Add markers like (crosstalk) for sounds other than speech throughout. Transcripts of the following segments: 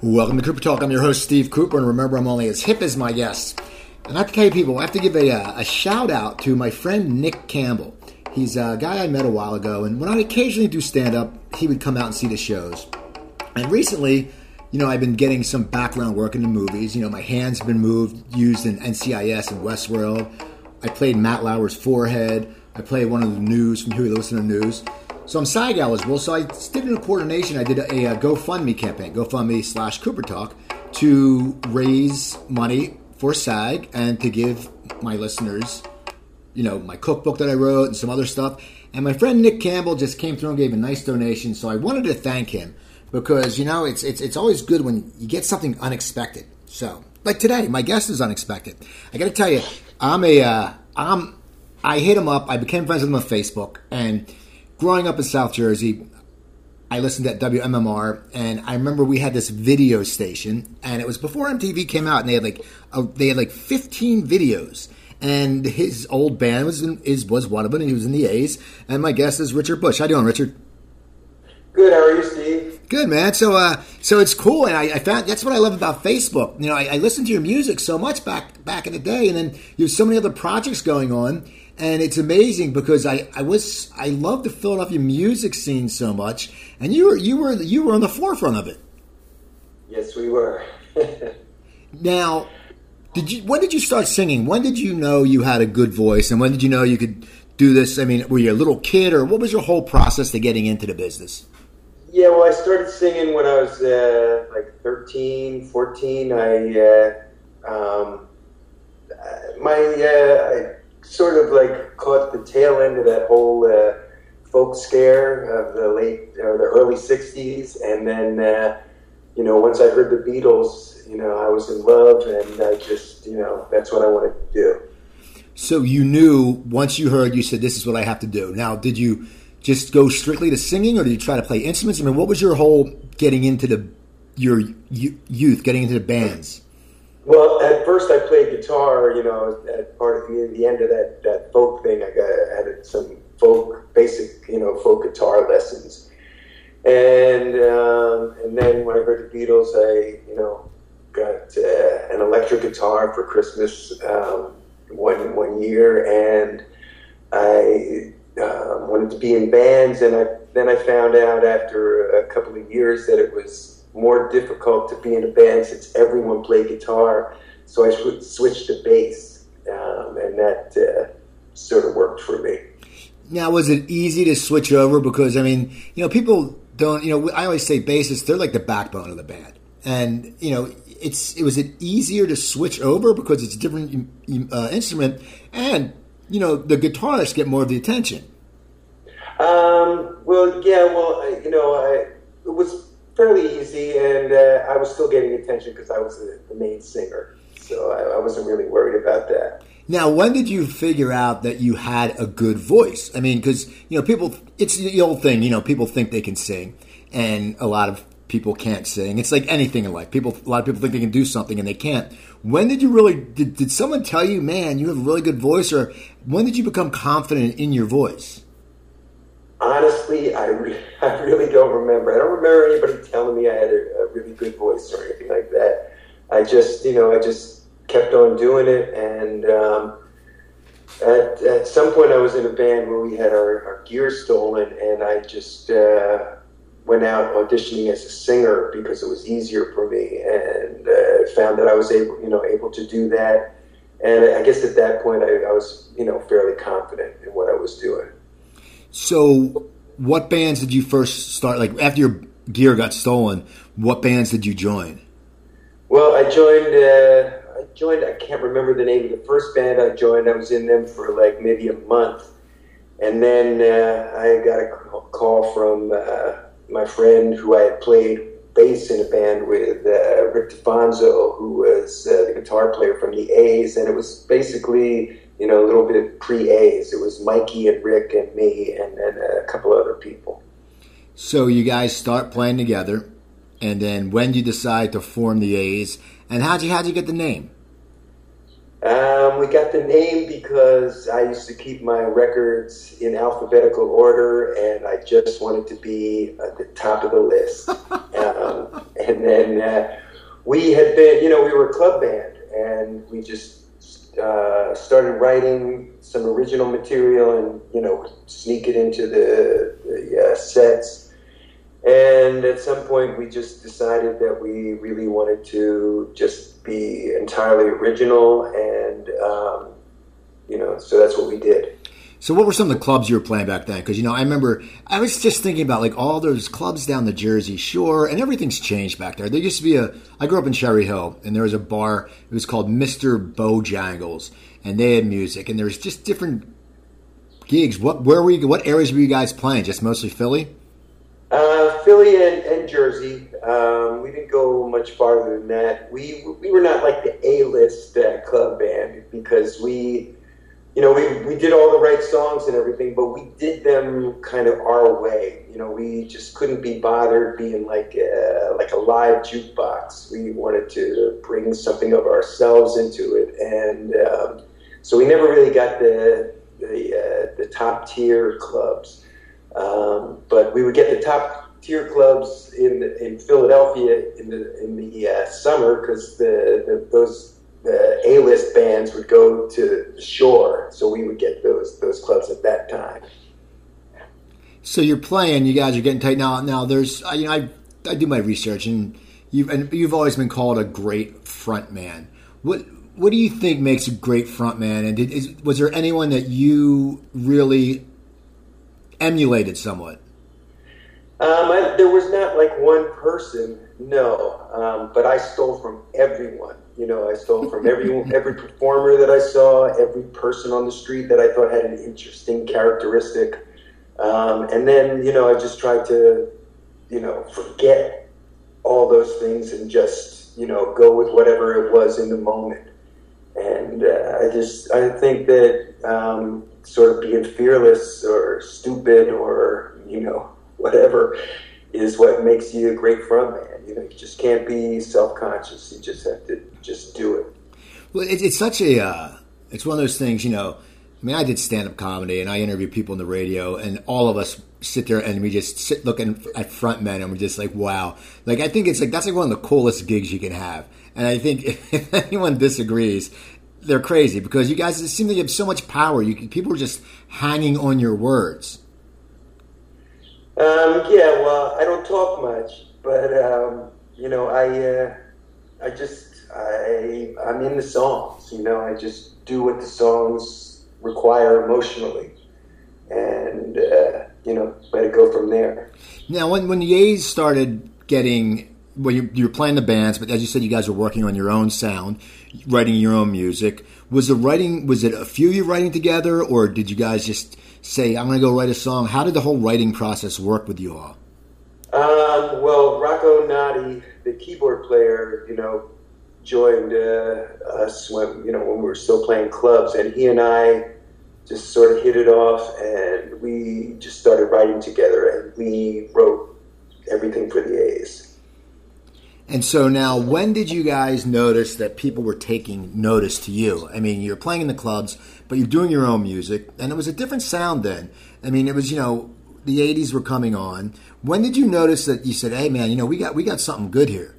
Welcome to Cooper Talk. I'm your host, Steve Cooper, and remember, I'm only as hip as my guests. And I have to tell you, people, I have to give a, uh, a shout out to my friend Nick Campbell. He's a guy I met a while ago, and when I occasionally do stand up, he would come out and see the shows. And recently, you know, I've been getting some background work in the movies. You know, my hands have been moved, used in NCIS and Westworld. I played Matt Lauer's forehead. I played one of the news from Huey Lewis and the News. So I'm SAG eligible. So I did in coordination. I did a, a GoFundMe campaign, GoFundMe slash Cooper Talk, to raise money for SAG and to give my listeners, you know, my cookbook that I wrote and some other stuff. And my friend Nick Campbell just came through and gave a nice donation. So I wanted to thank him because you know it's it's it's always good when you get something unexpected. So like today, my guest is unexpected. I got to tell you, I'm a uh, I'm I hit him up. I became friends with him on Facebook and growing up in South Jersey, I listened at WMMR, and I remember we had this video station, and it was before MTV came out, and they had like a, they had like 15 videos, and his old band was in, is was one of them, and he was in the A's. And my guest is Richard Bush. How you doing, Richard? Good. How are you, Steve? Good, man. So, uh, so it's cool, and I, I, found that's what I love about Facebook. You know, I, I listened to your music so much back back in the day, and then you have so many other projects going on and it's amazing because I, I was I love the Philadelphia music scene so much, and you were you were you were on the forefront of it. Yes, we were. (laughs) now, did you when did you start singing? When did you know you had a good voice, and when did you know you could do this? I mean, were you a little kid, or what was your whole process to getting into the business? Yeah, well, I started singing when I was uh, like 13, 14. I uh, um, my uh, I, sort of like caught the tail end of that whole uh, folk scare of the late or the early '60s, and then uh, you know once I heard the Beatles, you know I was in love, and I just you know that's what I wanted to do. So you knew once you heard, you said, "This is what I have to do." Now, did you just go strictly to singing, or did you try to play instruments? I mean, what was your whole getting into the your youth, getting into the bands? Well, at first I played guitar, you know, at part of the, the end of that, that folk thing. I got had some folk, basic, you know, folk guitar lessons. And um, and then when I heard the Beatles, I, you know, got uh, an electric guitar for Christmas um, one one year, and I uh, wanted to be in bands. And I then I found out after a couple of years that it was more difficult to be in a band since everyone played guitar. So I sw- switched to bass, um, and that uh, sort of worked for me. Now, was it easy to switch over? Because I mean, you know, people don't. You know, I always say bassists they're like the backbone of the band, and you know, it's it was it easier to switch over because it's a different uh, instrument, and you know, the guitarists get more of the attention. Um, well, yeah, well, you know, I, it was fairly easy, and uh, I was still getting attention because I was the, the, main singer, so I, I wasn't really worried about that. Now, when did you figure out that you had a good voice? I mean, because you know, people, it's the old thing. You know, people think they can sing, and a lot of people can't sing. It's like anything in life. People, a lot of people think they can do something and they can't. When did you really? Did, did someone tell you, man, you have a really good voice, or when did you become confident in your voice? honestly, I, re- (laughs) I really don't remember. I don't remember anybody telling me I had a, a, really good voice or anything like that. I just, you know, I just kept on doing it. And um, at, at some point, I was in a band where we had our, our gear stolen, and I just uh, went out auditioning as a singer because it was easier for me, and uh, found that I was able, you know, able to do that. And I guess at that point, I, I was, you know, fairly confident in what I was doing. So, what bands did you first start? Like after your gear got stolen, what bands did you join? Well, I joined. Uh, joined. I can't remember the name of the first band I joined. I was in them for like maybe a month, and then uh, I got a call from uh, my friend who I had played bass in a band with, uh, Rick DiFonzo, who was uh, the guitar player from the A's, and it was basically you know, a little bit of pre A's. It was Mikey and Rick and me and then a couple other people. So you guys start playing together, and then when do you decide to form the A's? And how'd you how'd you get the name? Um, we got the name because I used to keep my records in alphabetical order, and I just wanted to be at the top of the list. (laughs) um, and then uh, we had been, you know, we were a club band, and we just uh, started writing some original material and you know sneak it into the, the uh, sets. And at some point, we just decided that we really wanted to just be entirely original, and um, you know, so that's what we did. So, what were some of the clubs you were playing back then? Because you know, I remember I was just thinking about like all those clubs down the Jersey Shore, and everything's changed back there. There used to be a. I grew up in Cherry Hill, and there was a bar. It was called Mister Bojangles, and they had music, and there was just different gigs. What where were you? What areas were you guys playing? Just mostly Philly. Uh, Philly and, and Jersey. Um, we didn't go much farther than that. We we were not like the A list uh, club band because we you know, we, we did all the right songs and everything, but we did them kind of our way. You know, we just couldn't be bothered being like a, like a live jukebox. We wanted to bring something of ourselves into it, and um, so we never really got the the, uh, the top tier clubs. Um, but we would get the top tier clubs in in Philadelphia in the in the uh, summer because the, the those the A-list bands would go to the shore, so we would get those those clubs at that time. So you're playing, you guys are getting tight now. Now there's, you know, I I do my research, and you've and you've always been called a great front man. What what do you think makes a great front man? And did, is, was there anyone that you really emulated somewhat? Um, I, there was not like one person, no, um, but I stole from everyone. You know, I stole from every (laughs) every performer that I saw, every person on the street that I thought had an interesting characteristic, um, and then you know I just tried to, you know, forget all those things and just you know go with whatever it was in the moment. And uh, I just I think that um, sort of being fearless or stupid or you know whatever is what makes you a great frontman. You know, you just can't be self conscious. You just have to just do it. Well, it, it's such a, uh, it's one of those things, you know. I mean, I did stand up comedy and I interview people on the radio, and all of us sit there and we just sit looking at front men and we're just like, wow. Like, I think it's like, that's like one of the coolest gigs you can have. And I think (laughs) if, anyone disagrees, they're crazy because you guys it seem like you have so much power. You people are just hanging on your words. Um, yeah, well, I don't talk much, but um, you know, I uh, I just I I'm in the songs. You know, I just do what the songs require emotionally, and uh, you know, let it go from there. Now, when when the A's started getting well, you, you were playing the bands, but as you said, you guys were working on your own sound, writing your own music. Was the writing? Was it a few you writing together, or did you guys just say, I'm going to go write a song? How did the whole writing process work with you all? Um, well, Rocco Notte, the keyboard player, you know, joined uh, us when you know when we were still playing clubs, and he and I just sort of hit it off, and we just started writing together, and we wrote everything for the A's. And so now, when did you guys notice that people were taking notice to you? I mean, you're playing in the clubs, but you're doing your own music, and it was a different sound then. I mean, it was you know the '80s were coming on. When did you notice that you said, "Hey, man, you know we got we got something good here"?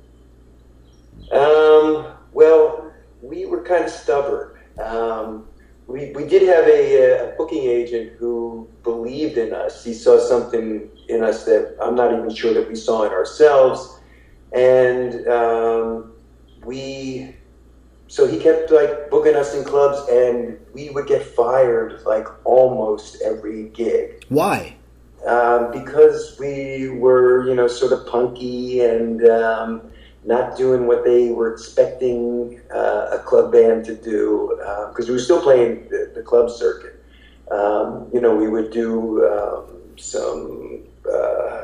Um, well, we were kind of stubborn. Um, we, we did have a, a, booking agent who believed in us. He saw something in us that I'm not even sure that we saw in ourselves and um, we so he kept like booking us in clubs and we would get fired like almost every gig. Why? Um, because we were you know sort of punky and um, not doing what they were expecting uh, a club band to do because uh, we were still playing the, the club circuit. Um, you know we would do um, some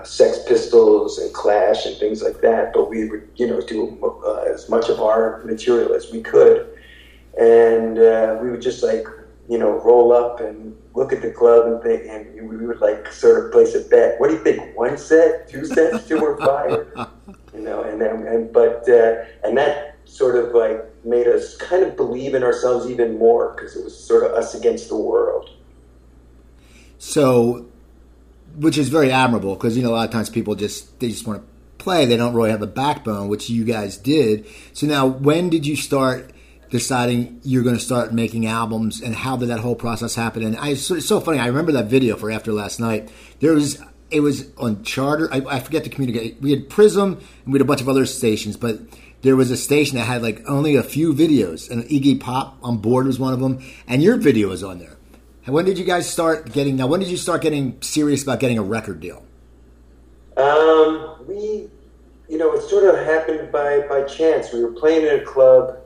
Sex Pistols and Clash and things like that, but we would, you know, do uh, as much of our material as we could, and uh, we would just like, you know, roll up and look at the club and think, and we would like sort of place a bet. What do you think? One set, two sets, two or five? (laughs) You know, and then, and but uh, and that sort of like made us kind of believe in ourselves even more because it was sort of us against the world. So which is very admirable because you know a lot of times people just they just want to play, they don't really have a backbone, which you guys did. So now, when did you start deciding you're going to start making albums, and how did that whole process happen? And I, it's so funny. I remember that video for After Last Night. There was it was on Charter. I, I forget to communicate. We had Prism and we had a bunch of other stations, but there was a station that had like only a few videos, and Iggy Pop on board was one of them, and your video was on there. And when did you guys start getting? Now, when did you start getting serious about getting a record deal? Um, we, you know, it sort of happened by by chance. We were playing in a club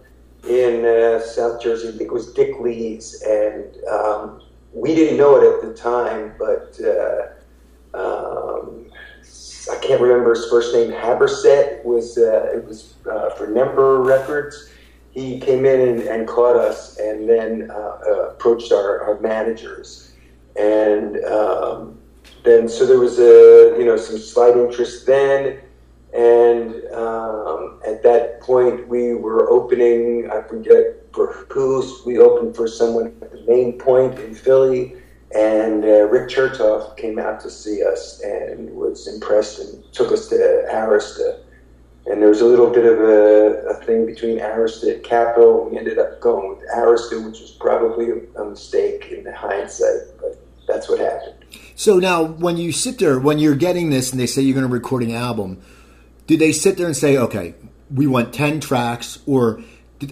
in uh, South Jersey. I think it was Dick Lee's, and um, we didn't know it at the time, but. Uh, um, I can't remember his first name. Haberset was uh, it was uh, for Nemperor Records. He came in and, and caught us, and then uh, uh approached our, our, managers, and um, then so there was a you know some slight interest then, and um, at that point we were opening. I forget for who's we opened for someone at the Main Point in Philly and uh, Rick Chertoff came out to see us and was impressed and took us to Arista. And there was a little bit of a, a thing between Arista and Capitol. We ended up going with Arista, which was probably a, a mistake in the hindsight, but that's what happened. So now, when you sit there, when you're getting this, and they say you're going to record an album, do they sit there and say, "Okay, we want ten tracks," or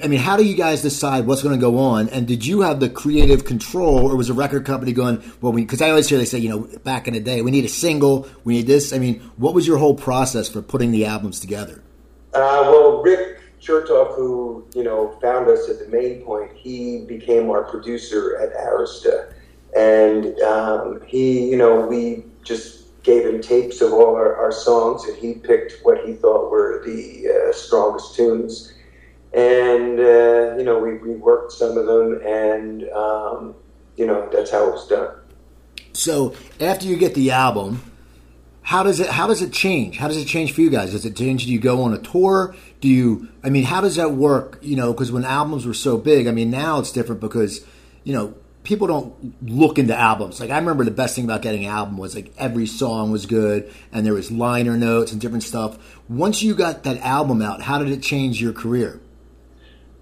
I mean, how do you guys decide what's going to go on? And did you have the creative control, or was a record company going, well, because I always hear they say, you know, back in the day, we need a single, we need this. I mean, what was your whole process for putting the albums together? Uh, well, Rick Chertoff, who, you know, found us at the main point, he became our producer at Arista. And um, he, you know, we just gave him tapes of all our, our songs, and he picked what he thought were the uh, strongest tunes and uh, you know we reworked some of them, and um, you know that's how it was done. So after you get the album, how does it how does it change? How does it change for you guys? Does it change? Do you go on a tour? Do you? I mean, how does that work? You know, because when albums were so big, I mean, now it's different because you know people don't look into albums. Like I remember the best thing about getting an album was like every song was good and there was liner notes and different stuff. Once you got that album out, how did it change your career?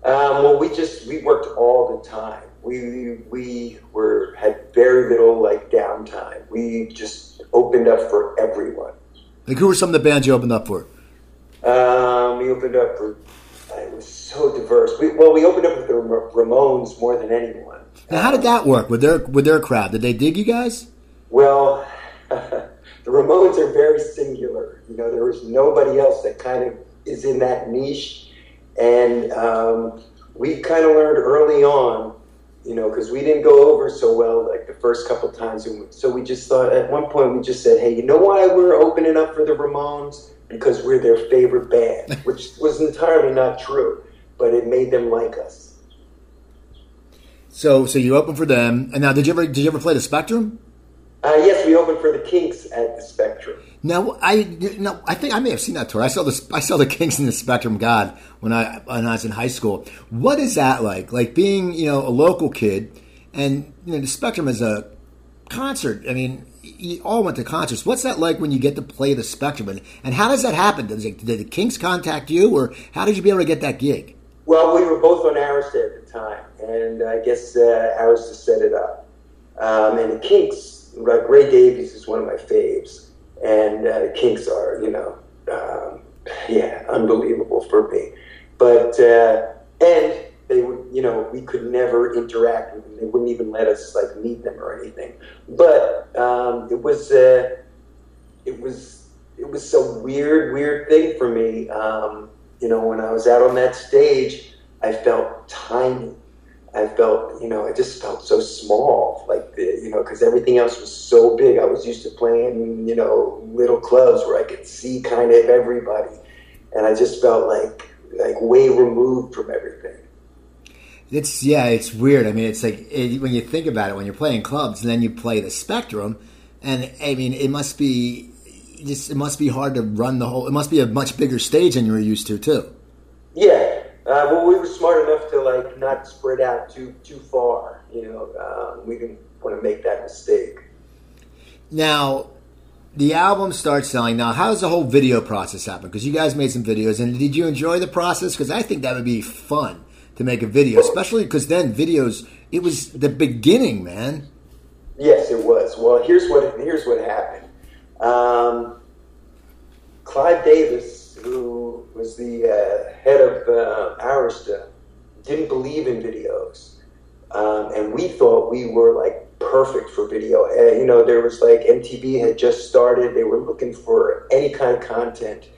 Um, well, we just we worked all the time. We we were had very little like downtime. We just opened up for everyone. Like who were some of the bands you opened up for? Um, we opened up for. It was so diverse. We, well, we opened up with the Ramones more than anyone. Now, how did that work with their with their crowd? Did they dig you guys? Well, (laughs) the Ramones are very singular. You know, there was nobody else that kind of is in that niche and um, we kind of learned early on, you know, because we didn't go over so well like the first couple times. So we just thought at one point we just said, hey, you know why we're opening up for the Ramones? Because we're their favorite band, (laughs) which was entirely not true, but it made them like us. So, so you opened for them, and now did you ever did you ever play the Spectrum? Uh, yes, we opened for the Kinks at the Spectrum. Now I no, I think I may have seen that tour. I saw the I saw the (laughs) Kinks in the Spectrum God when I when I was in high school. What is that like? Like being you know a local kid, and you know the Spectrum is a concert. I mean, you all went to concerts. What's that like when you get to play the Spectrum? And, and how does that happen? Did, did the Kinks contact you, or how did you be able to get that gig? Well, we were both on Arista at the time, and I guess uh, Arista set it up. Um, and the Kinks Ray Davies is one of my faves, and uh, Kinks are, you know, um, yeah, unbelievable for me. But uh, and they would, you know, we could never interact with them. They wouldn't even let us like meet them or anything. But um, it was, uh, it was, it was a weird, weird thing for me. Um, you know, when I was out on that stage, I felt tiny I felt, you know, I just felt so small, like, the, you know, because everything else was so big. I was used to playing, you know, little clubs where I could see kind of everybody, and I just felt like, like way removed from everything. It's yeah, it's weird. I mean, it's like it, when you think about it, when you're playing clubs and then you play the Spectrum, and I mean, it must be just it must be hard to run the whole. It must be a much bigger stage than you were used to, too. Yeah, uh, well, we were smart enough to like not spread out too too far. You know, um, we didn't want to make that mistake. Now, the album starts selling. Now, how does the whole video process happen? Because you guys made some videos, and did you enjoy the process? Because I think that would be fun to make a video, especially because then videos. It was the beginning, man. Yes, it was. Well, here's what here's what happened. Um, Clive Davis, who was the uh, head of uh, Arista, didn't believe in videos, um, and we thought we were like perfect for video. Uh, you know, there was like MTV had just started; they were looking for any kind of content,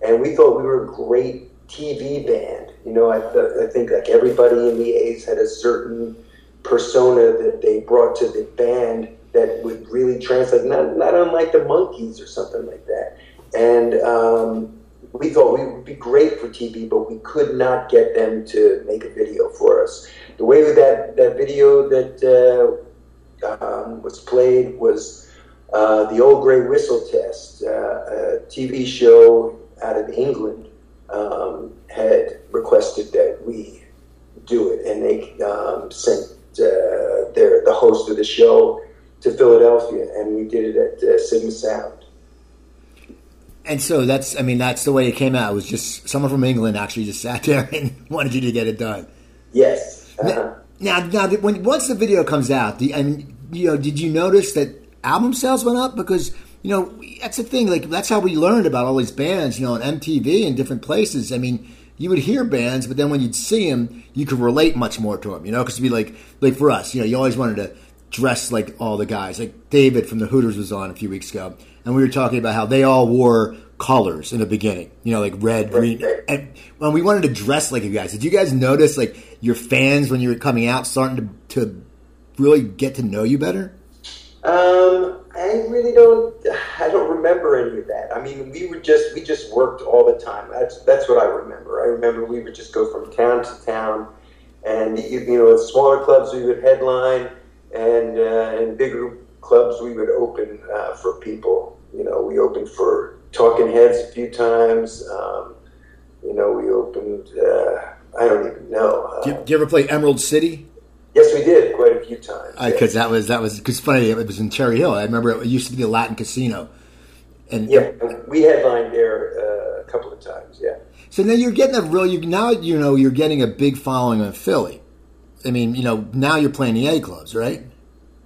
and we thought we were a great TV band. You know, I, th- I think like everybody in the A's had a certain persona that they brought to the band that would really translate, not, not unlike the Monkees or something like that. And um, we thought we would be great for TV, but we could not get them to make a video for us. The way that that video that uh, um, was played was uh, the Old Grey Whistle Test, uh, a TV show out of England, um, had requested that we do it, and they um, sent uh, their the host of the show to Philadelphia, and we did it at uh, Sigma Sound. And so that's, I mean, that's the way it came out. It was just someone from England actually just sat (laughs) there and wanted you to get it done. Yes. Uh-huh. Now, now, when once the video comes out, the, and you know, did you notice that album sales went up because you know that's the thing. Like that's how we learned about all these bands. You know, on MTV and different places. I mean, you would hear bands, but then when you'd see them, you could relate much more to them. You know, because it'd be like, like for us, you know, you always wanted to dress like all the guys. Like David from the Hooters was on a few weeks ago, and we were talking about how they all wore colors in the beginning. You know, like red, green, and when we wanted to dress like you guys. Did you guys notice like your fans when you were coming out starting to to really get to know you better? Um, I really don't. I don't remember any of that. I mean, we were just we just worked all the time. That's that's what I remember. I remember we would just go from town to town, and you, you know, smaller clubs we would headline, and uh, in bigger clubs we would open uh, for people. You know, we opened for Talking Heads a few times. Um, you know, we opened. Uh, I don't even know. Do you, do you ever play Emerald City? Yes, we did quite a few times. Because yeah. that was that was because funny it was in Cherry Hill. I remember it used to be a Latin casino, and yeah, we headlined there uh, a couple of times. Yeah. So now you're getting a real. You now you know you're getting a big following in Philly. I mean, you know, now you're playing the A clubs, right?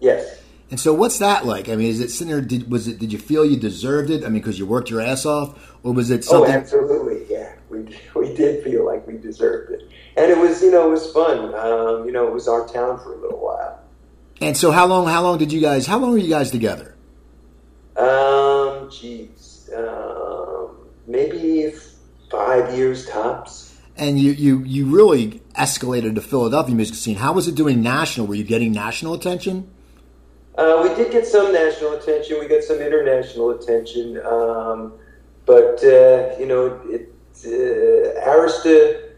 Yes. And so, what's that like? I mean, is it sitting there? Did, was it? Did you feel you deserved it? I mean, because you worked your ass off, or was it something? Oh, absolutely. Yeah, we (laughs) we did feel like we deserved it and it was you know it was fun. Um, you know, it was our town for a little while. And so, how long? How long did you guys? How long were you guys together? Um, geez, um, maybe five years tops. And you, you, you really escalated the Philadelphia music scene. How was it doing national? Were you getting national attention? Uh, we did get some national attention. We got some international attention. Um, but uh, you know, it, uh, Arista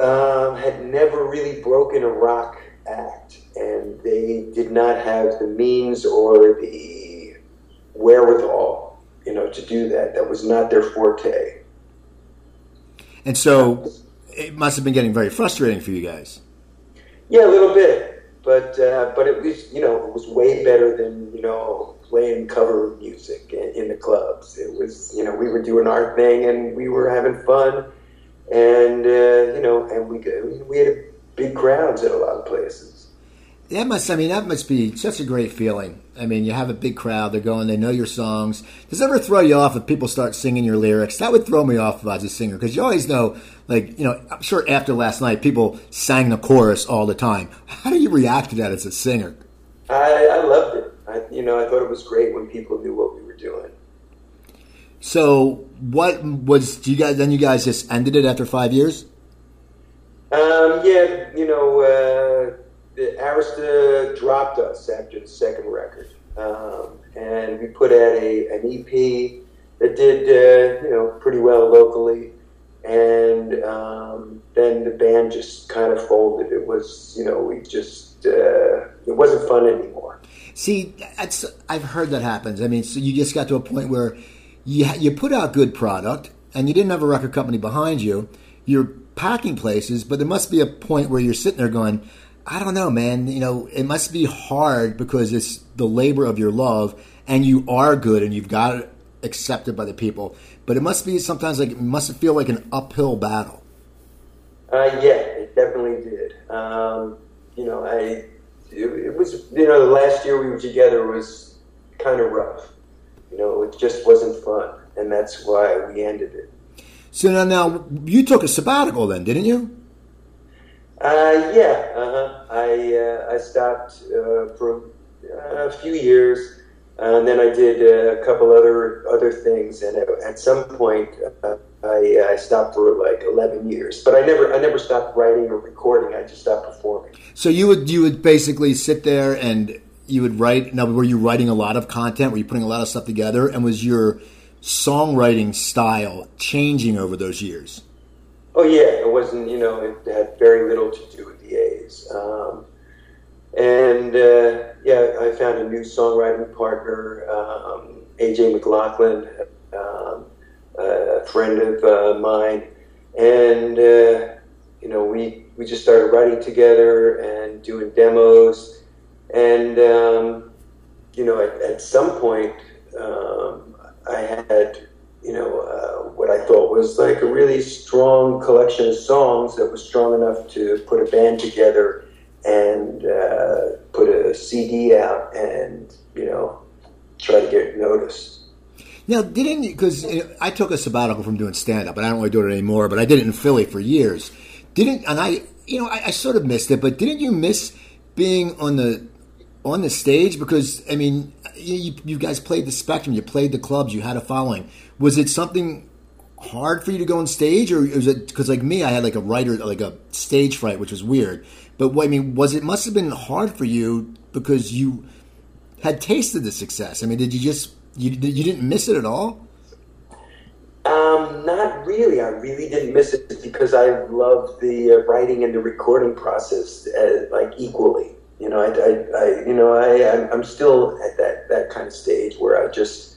um, had never really broken a rock act, and they did not have the means or the wherewithal, you know, to do that. That was not their forte. And so, it must have been getting very frustrating for you guys. Yeah, a little bit, but uh, but at least you know it was way better than you know playing cover music in, in the clubs. It was you know we were doing our thing and we were having fun and uh, you know, and we we had big crowds at a lot of places. That must, I mean, that must be such a great feeling. I mean, you have a big crowd; they're going, they know your songs. Does it ever throw you off if people start singing your lyrics? That would throw me off as a singer because you always know, like, you know, I'm sure after last night, people sang the chorus all the time. How do you react to that as a singer? I, I loved it. I, you know, I thought it was great when people knew what we were doing. So, what was do you guys? Then you guys just ended it after five years. Um, yeah, you know, uh, Arista dropped us after the second record, um, and we put out a an EP that did uh, you know pretty well locally, and um, then the band just kind of folded. It was you know we just uh, it wasn't fun anymore. See, I've heard that happens. I mean, so you just got to a point where you, you put out good product and you didn't have a record company behind you. You're packing places, but there must be a point where you're sitting there going, I don't know, man. You know, it must be hard because it's the labor of your love, and you are good and you've got it accepted by the people, but it must be sometimes like it must feel like an uphill battle. Uh, yeah, it definitely did. Um, you know, I it, it, was you know the last year we were together was kind of rough. You know, it just wasn't fun, and that's why we ended it. So now, now you took a sabbatical then, didn't you? Uh, yeah, uh-huh. I uh, I stopped uh, for a few years, and then I did a couple other other things, and at, some point. Uh, I, I, stopped for like 11 years, but I never I never stopped writing or recording. I just stopped performing. So you would you would basically sit there and you would write. Now, were you writing a lot of content? Were you putting a lot of stuff together? And was your songwriting style changing over those years? Oh yeah, it wasn't. You know, it had very little to do with the A's. Um, and uh, yeah, I found a new songwriting partner, um, AJ McLaughlin, um, a friend of uh, mine, and uh, you know, we we just started writing together and doing demos, and um, you know, at, at some point, um, I had you know, uh, what I thought was like a really strong collection of songs that was strong enough to put a band together and uh, put a CD out and, you know, try to get noticed. Now, didn't because I took a sabbatical from doing stand up, and I don't really do it anymore, but I did it in Philly for years. Didn't and I, you know, I, I sort of missed it, but didn't you miss being on the on the stage? Because I mean, you, you guys played the spectrum, you played the clubs, you had a following. Was it something hard for you to go on stage, or was it because like me, I had like a writer, like a stage fright, which was weird. But what I mean was, it must have been hard for you because you had tasted the success. I mean, did you just you you didn't miss it at all? Um, not really. I really didn't miss it because I loved the uh, writing and the recording process uh, like equally. You know, I, I, I you know, I, I'm still at that that kind of stage where I just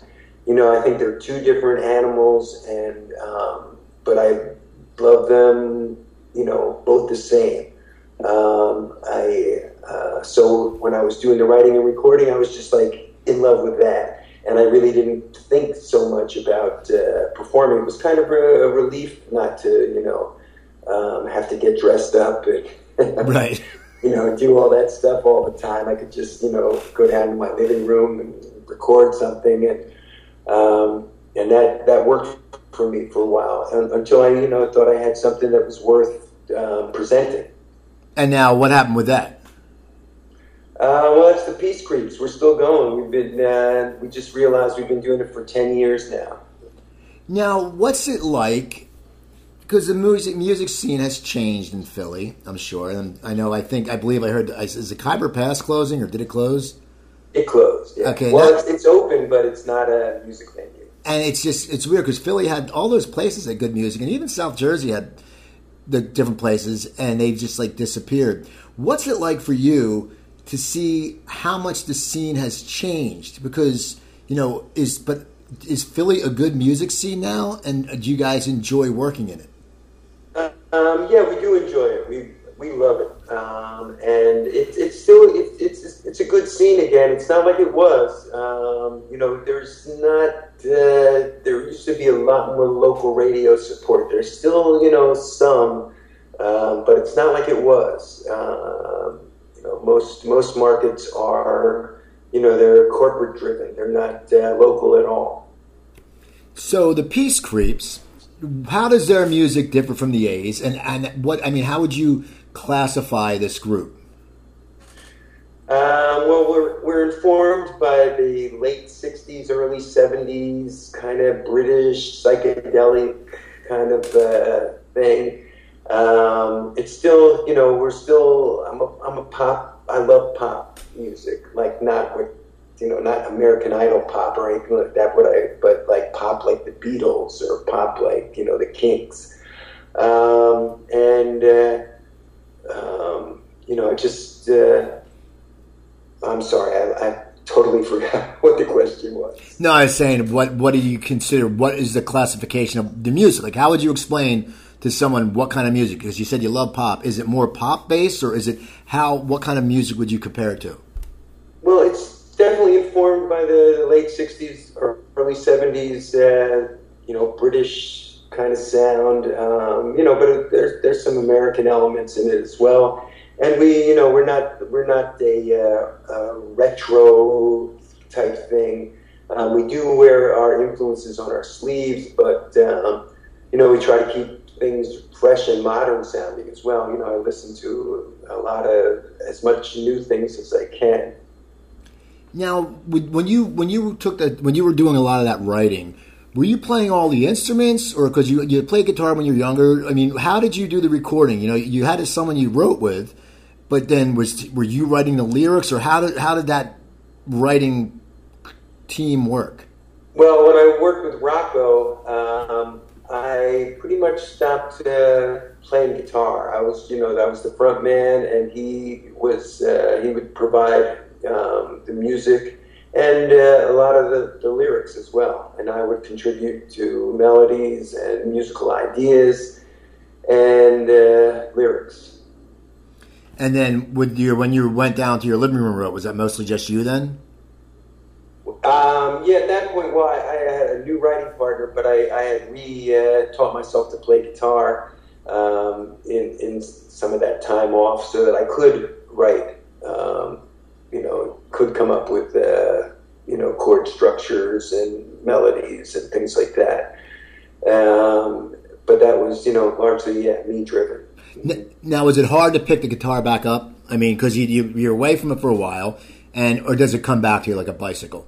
you know, I think they're two different animals, and um, but I love them, you know, both the same. Um, I uh, so when I was doing the writing and recording, I was just like in love with that, and I really didn't think so much about uh, performing. It was kind of a, relief not to, you know, um, have to get dressed up and (laughs) right. You know, do all that stuff all the time. I could just, you know, go down to my living room and record something and um, and that, that worked for me for a while until I, you know, thought I had something that was worth um, presenting. And now, what happened with that? Uh, well, it's the Peace Creeps. We're still going. We've been. Uh, we just realized we've been doing it for ten years now. Now, what's it like? Because the music music scene has changed in Philly, I'm sure. And I know. I think. I believe. I heard. Is the Khyber Pass closing, or did it close? It closed. Yeah. Okay. Well, it's, it's open, but it's not a music venue. And it's just it's weird because Philly had all those places that good music, and even South Jersey had the different places, and they just like disappeared. What's it like for you to see how much the scene has changed? Because you know, is but is Philly a good music scene now, and do you guys enjoy working in it? Um, yeah, we do enjoy it. We we love it, um, and it, it's still it, it's it's a good scene again. It's not like it was. Um, you know, there's not uh, there used to be a lot more local radio support. There's still you know some, um, but it's not like it was. Um, you know, most most markets are you know they're corporate driven. They're not uh, local at all. So the peace creeps how does their music differ from the A's? And and what I mean, how would you classify this group? Um, well, we're, we're informed by the late 60s, early 70s kind of British psychedelic kind of uh, thing. Um, it's still, you know, we're still, I'm a, I'm a pop, I love pop music, like not with, you know, not American Idol pop or anything like that, but, I, but like pop like the Beatles or pop like, you know, the Kinks. Um, and, uh, um, you know, just, uh, I'm sorry, I, I, totally (laughs) forgot what the question was. No, I was saying, what, what do you consider, what is the classification of the music? Like, how would you explain to someone what kind of music? Because you said you love pop. Is it more pop based or is it how, what kind of music would you compare it to? Well, it's informed by the late '60s or early '70s, uh, you know, British kind of sound. Um, you know, but there's there's some American elements in it as well. And we, you know, we're not we're not a, uh, a retro type thing. Um, we do wear our influences on our sleeves, but um, you know, we try to keep things fresh and modern sounding as well. You know, I listen to a lot of as much new things as I can. Now, when you when you took that when you were doing a lot of that writing, were you playing all the instruments, or because you you played guitar when you were younger? I mean, how did you do the recording? You know, you had someone you wrote with, but then was were you writing the lyrics, or how did how did that writing team work? Well, when I worked with Rocco, um, I pretty much stopped uh, playing guitar. I was, you know, that was the front man, and he was uh, he would provide um, the music and uh, a lot of the, the, lyrics as well. And I would contribute to melodies and musical ideas and uh, lyrics. And then, with your when you went down to your living room wrote, was that mostly just you then? Um, yeah, at that point, well, I, I, had a new writing partner, but I, I had re-taught uh, myself to play guitar um, in, in some of that time off so that I could write, um, could come up with, uh, you know, chord structures and melodies and things like that. Um, but that was, you know, largely, yeah, me driven. Now, was it hard to pick the guitar back up? I mean, because you, you, you're away from it for a while, and or does it come back to you like a bicycle?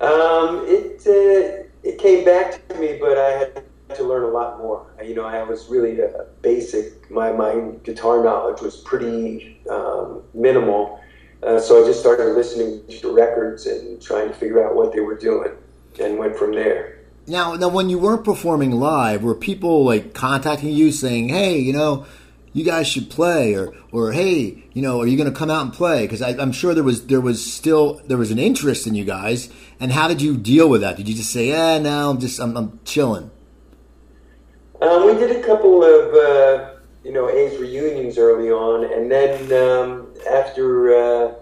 Um, it uh, it came back to me, but I had to learn a lot more. You know, I was really a basic. My my guitar knowledge was pretty um, minimal, uh, so I just started listening to records and trying to figure out what they were doing, and went from there. Now, now, when you weren't performing live, were people like contacting you saying, "Hey, you know"? you guys should play or or hey you know are you going to come out and play because i'm sure there was there was still there was an interest in you guys and how did you deal with that did you just say yeah no i'm just i'm, I'm chilling um, we did a couple of uh, you know a's reunions early on and then um, after uh,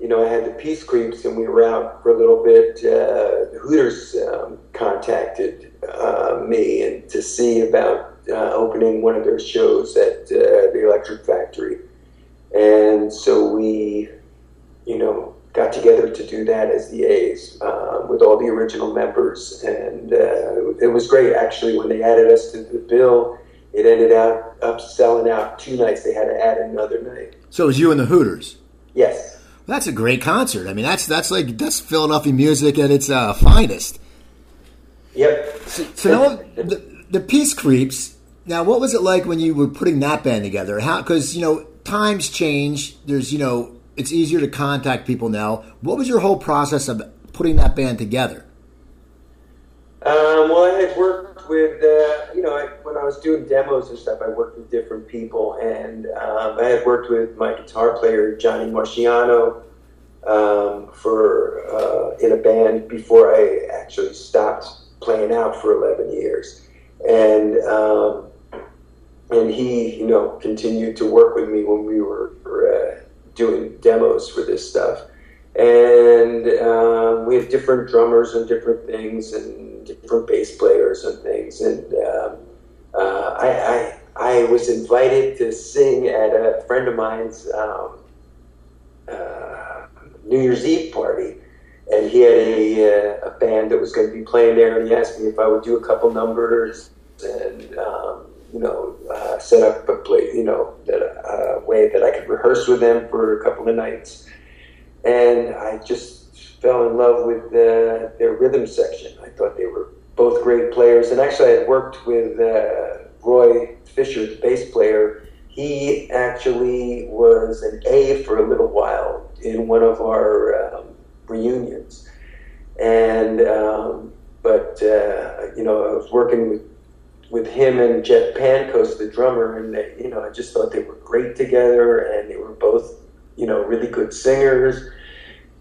you know i had the peace creeps and we were out for a little bit uh, hooters um, contacted uh, me and to see about uh, opening one of their shows at uh, the Electric Factory. And so we, you know, got together to do that as the A's uh, with all the original members. And uh, it was great, actually, when they added us to the bill. It ended up, up selling out two nights. They had to add another night. So it was you and the Hooters? Yes. Well, that's a great concert. I mean, that's that's like that's Philadelphia music at its uh, finest. Yep. So, so now the, the Peace Creeps now, what was it like when you were putting that band together? How because you know times change. There's you know it's easier to contact people now. What was your whole process of putting that band together? Um, well, I had worked with uh, you know I, when I was doing demos and stuff. I worked with different people, and um, I had worked with my guitar player Johnny Marciano um, for uh, in a band before I actually stopped playing out for eleven years, and um, and he, you know, continued to work with me when we were uh, doing demos for this stuff. And um, we had different drummers and different things, and different bass players and things. And um, uh, I, I, I, was invited to sing at a friend of mine's um, uh, New Year's Eve party. And he had a, uh, a band that was going to be playing there, and he asked me if I would do a couple numbers. And um, you know, uh, set up a play, you know, that uh, way that I could rehearse with them for a couple of nights, and I just fell in love with uh, their rhythm section. I thought they were both great players, and actually, I had worked with uh, Roy Fisher, the bass player. He actually was an A for a little while in one of our um, reunions, and um, but uh, you know, I was working with with him and Jeff Pankos, the drummer, and they, you know, I just thought they were great together, and they were both, you know, really good singers.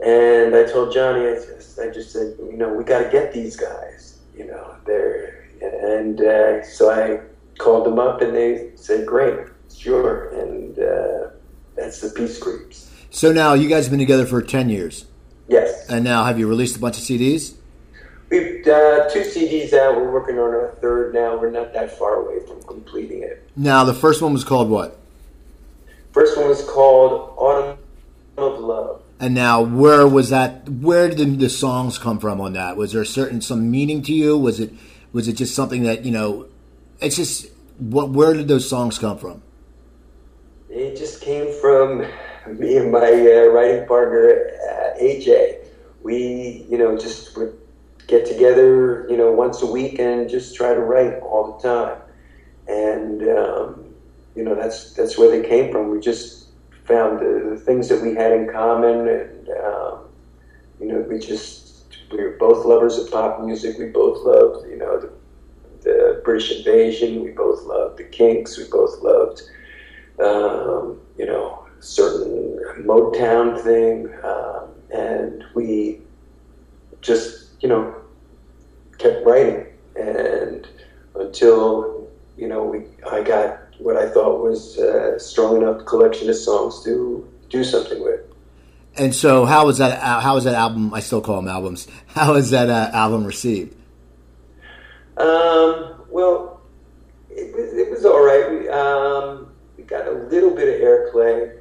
And I told Johnny, I just, I just said, you know, we got to get these guys, you know, they're, and uh, so I called them up, and they said, great, sure, and uh, that's the Peace Creeps. So now you guys have been together for ten years. Yes. And now, have you released a bunch of CDs? We've uh, two CDs out. We're working on our third now. We're not that far away from completing it. Now, the first one was called what? First one was called Autumn of Love. And now, where was that? Where did the, songs come from on that? Was there certain some meaning to you? Was it was it just something that you know? It's just what? Where did those songs come from? It just came from me and my uh, writing partner uh, AJ. We, you know, just would get together, you know, once a week and just try to write all the time. And um, you know, that's that's where they came from. We just found the, the things that we had in common, and um, you know, we just we were both lovers of pop music. We both loved, you know, the, the British Invasion. We both loved the Kinks. We both loved, um, you know, certain Motown thing, um, and we just, you know, kept writing, and until you know, we I got what I thought was a strong enough collection of songs to do something with. And so, how was that? How was that album? I still call them albums. (laughs) How was that uh, album received? Um, well, it was, it was all right. We, um, we got a little bit of airplay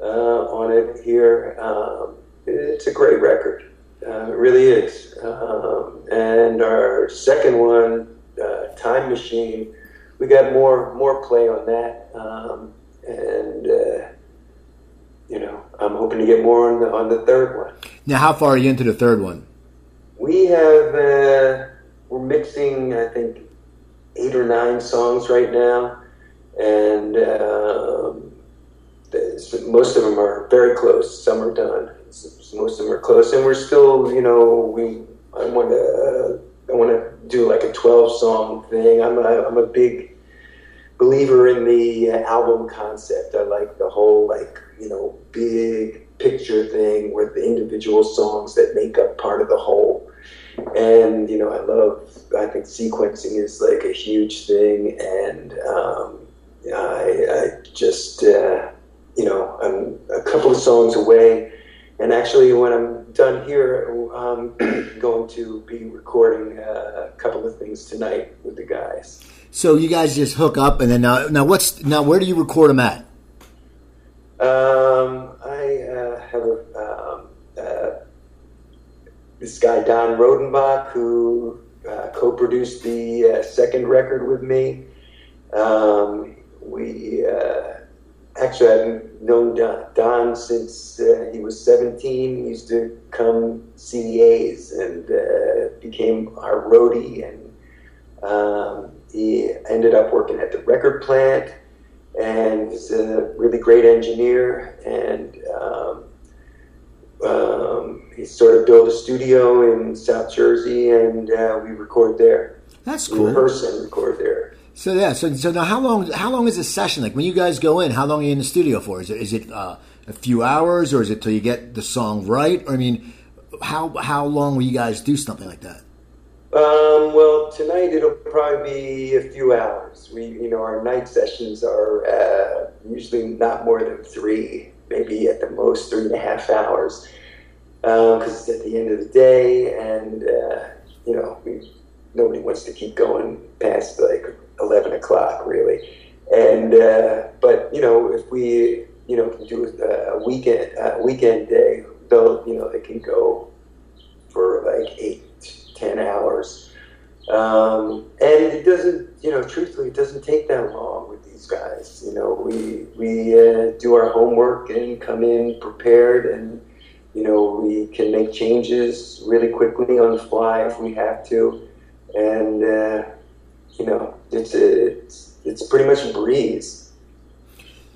uh, on it here. Um, it's a great record. Uh, it really is. Um, and our second one, uh, Time Machine, we got more more play on that. Um, and uh, you know, I'm hoping to get more on the on the third one. Now, how far are you into the third one? We have uh, we're mixing, I think, eight or nine songs right now, and um, most of them are very close. Some are done. Most of them are close, and we're still, you know, we I want to do like a twelve song thing. I'm a, I'm a big believer in the uh, album concept. I like the whole like you know big picture thing with the individual songs that make up part of the whole. And you know, I love. I think sequencing is like a huge thing, and um, I, I, just uh, you know I'm a couple of songs away. And actually, when I'm done here, I'm (clears throat) going to be recording uh, a couple of things tonight with the guys. So you guys just hook up, and then now, now what's now? Where do you record them at? Um, I uh, have a, um, uh, this guy Don Rodenbach who uh, co-produced the uh, second record with me. Um, we uh, actually I've known Don, Don since uh, he was 17. He used to come see the A's and became our roadie and. Um, he ended up working at the record plant and he's a really great engineer. And um, um, he sort of built a studio in South Jersey, and uh, we record there. That's cool. We rehearse and record there. So yeah, so so now how long how long is a session like when you guys go in? How long are you in the studio for? Is it is it uh, a few hours or is it till you get the song right? Or I mean, how how long will you guys do something like that? Um, well, tonight it'll probably be a few hours. We, you know, our night sessions are uh, usually not more than three, maybe at the most three and a half hours, because um, it's at the end of the day, and uh, you know, we, nobody wants to keep going past like really. And uh, but you know, if we, you know, can do a weekend a weekend day, they'll, you know, they can go for like eight ten hours. Um, and it doesn't, you know, truthfully, it doesn't take that long with these guys. You know, we, we uh, do our homework and come in prepared and, you know, we can make changes really quickly on the fly if we have to. And, uh, you know, it's, a, it's, it's pretty much a breeze.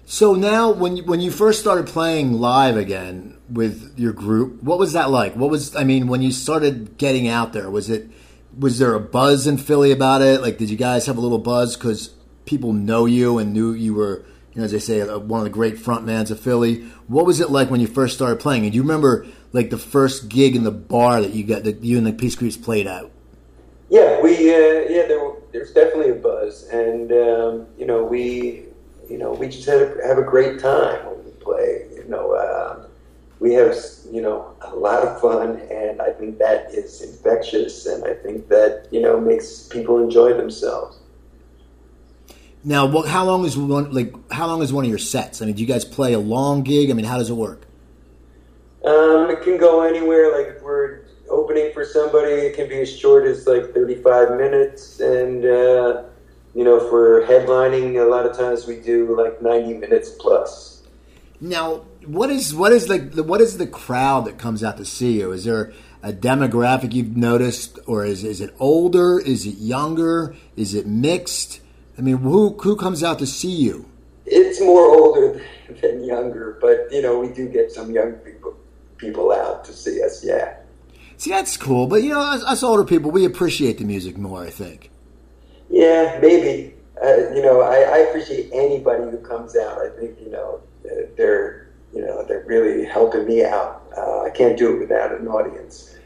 So now, when you, when you first started playing live again with your group, what was that like? What was I mean when you started getting out there? Was it was there a buzz in Philly about it? Like, did you guys have a little buzz because people know you and knew you were, you know, as they say, one of the great frontmans of Philly? What was it like when you first started playing? And do you remember like the first gig in the bar that you got that you and the Peace Creeps played at? Yeah, we uh, yeah there, there's definitely a buzz, and um, you know we you know, we just had a, have a great time when we play. You know, uh, we have you know a lot of fun, and I think that is infectious, and I think that you know makes people enjoy themselves. Now, what, how long is one like? How long is one of your sets? I mean, do you guys play a long gig? I mean, how does it work? Um, it can go anywhere. Like if we're opening for somebody, it can be as short as like thirty-five minutes, and uh, you know, for headlining, a lot of times we do like ninety minutes plus. Now, what is what is like the, what is the crowd that comes out to see you? Is there a demographic you've noticed, or is is it older? Is it younger? Is it mixed? I mean, who who comes out to see you? It's more older than younger, but you know, we do get some young people people out to see us. Yeah. See, that's cool, but you know, us, us older people, we appreciate the music more. I think. Yeah, maybe. Uh, you know, I, I appreciate anybody who comes out. I think you know they're you know they're really helping me out. Uh, I can't do it without an audience,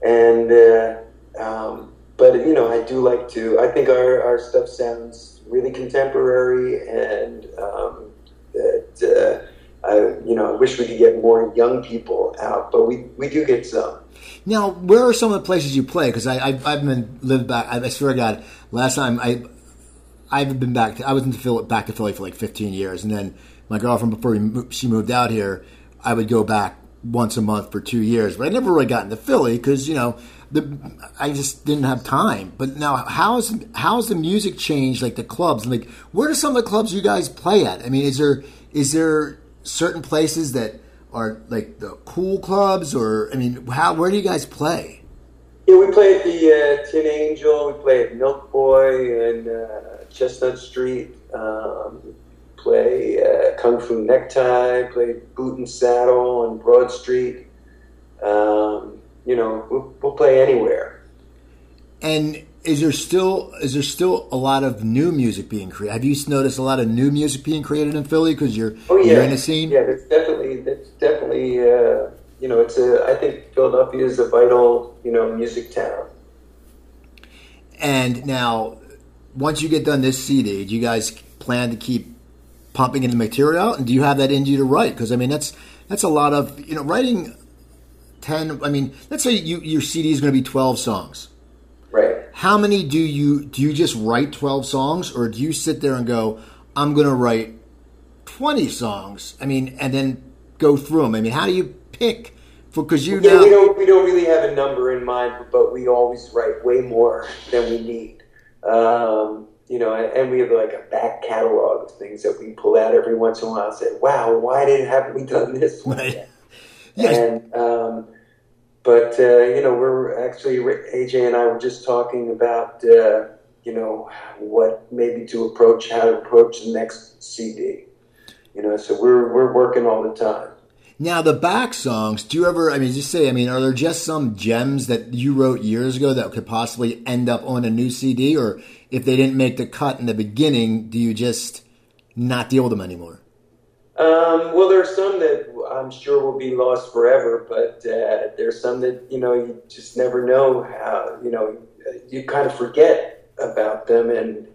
and uh, um, but you know I do like to. I think our, our stuff sounds really contemporary, and um, that uh, I you know I wish we could get more young people out, but we we do get some. Now, where are some of the places you play? Because I I've, I've been lived back. I, I swear to God, last time I I've been back. To, I was in Philly, back to Philly for like 15 years, and then my girlfriend before she moved out here, I would go back once a month for two years. But I never really got into Philly because you know the I just didn't have time. But now, how's how's the music changed? Like the clubs, like where are some of the clubs you guys play at? I mean, is there is there certain places that are like the cool clubs, or I mean, how where do you guys play? Yeah, we play at the uh, Tin Angel. We play at Milk Boy and uh, Chestnut Street. Um, play uh, Kung Fu Necktie. Play Boot and Saddle on Broad Street. Um, you know, we'll, we'll play anywhere. And is there still is there still a lot of new music being created? Have you noticed a lot of new music being created in Philly because you're oh, yeah. you're in the scene? Yeah, it's definitely it's definitely uh, you know it's a I think Philadelphia is a vital you know music town. And now, once you get done this CD, do you guys plan to keep pumping in the material And do you have that in you to write? Because I mean, that's that's a lot of you know writing. Ten. I mean, let's say you, your CD is going to be twelve songs. Right. How many do you do? You just write twelve songs, or do you sit there and go, "I'm going to write twenty songs"? I mean, and then go through them. I mean, how do you pick? Because you yeah, know, we don't we don't really have a number in mind, but we always write way more (laughs) than we need. Um, you know, and we have like a back catalog of things that we pull out every once in a while. And say, "Wow, why didn't haven't we done this one?" Right. (laughs) Yes. And um, but uh, you know, we're actually AJ and I were just talking about uh, you know what maybe to approach, how to approach the next CD. You know, so we're we're working all the time. Now the back songs, do you ever? I mean, just say, I mean, are there just some gems that you wrote years ago that could possibly end up on a new CD, or if they didn't make the cut in the beginning, do you just not deal with them anymore? Um, well, there are some that I'm sure will be lost forever, but uh, are some that you know you just never know how. You know, you kind of forget about them, and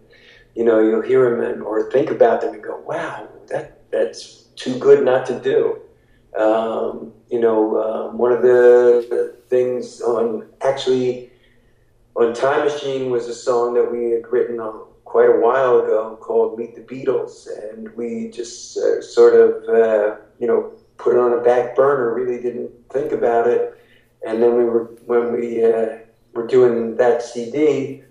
you know you'll hear them and, or think about them and go, "Wow, that that's too good not to do." Um, you know, um, one of the things on actually on Time Machine was a song that we had written on quite a while ago called Meet the Beatles, and we just uh, sort of, uh, you know, put it on a back burner. Really didn't think about it, and then we were when we uh, were doing that CD,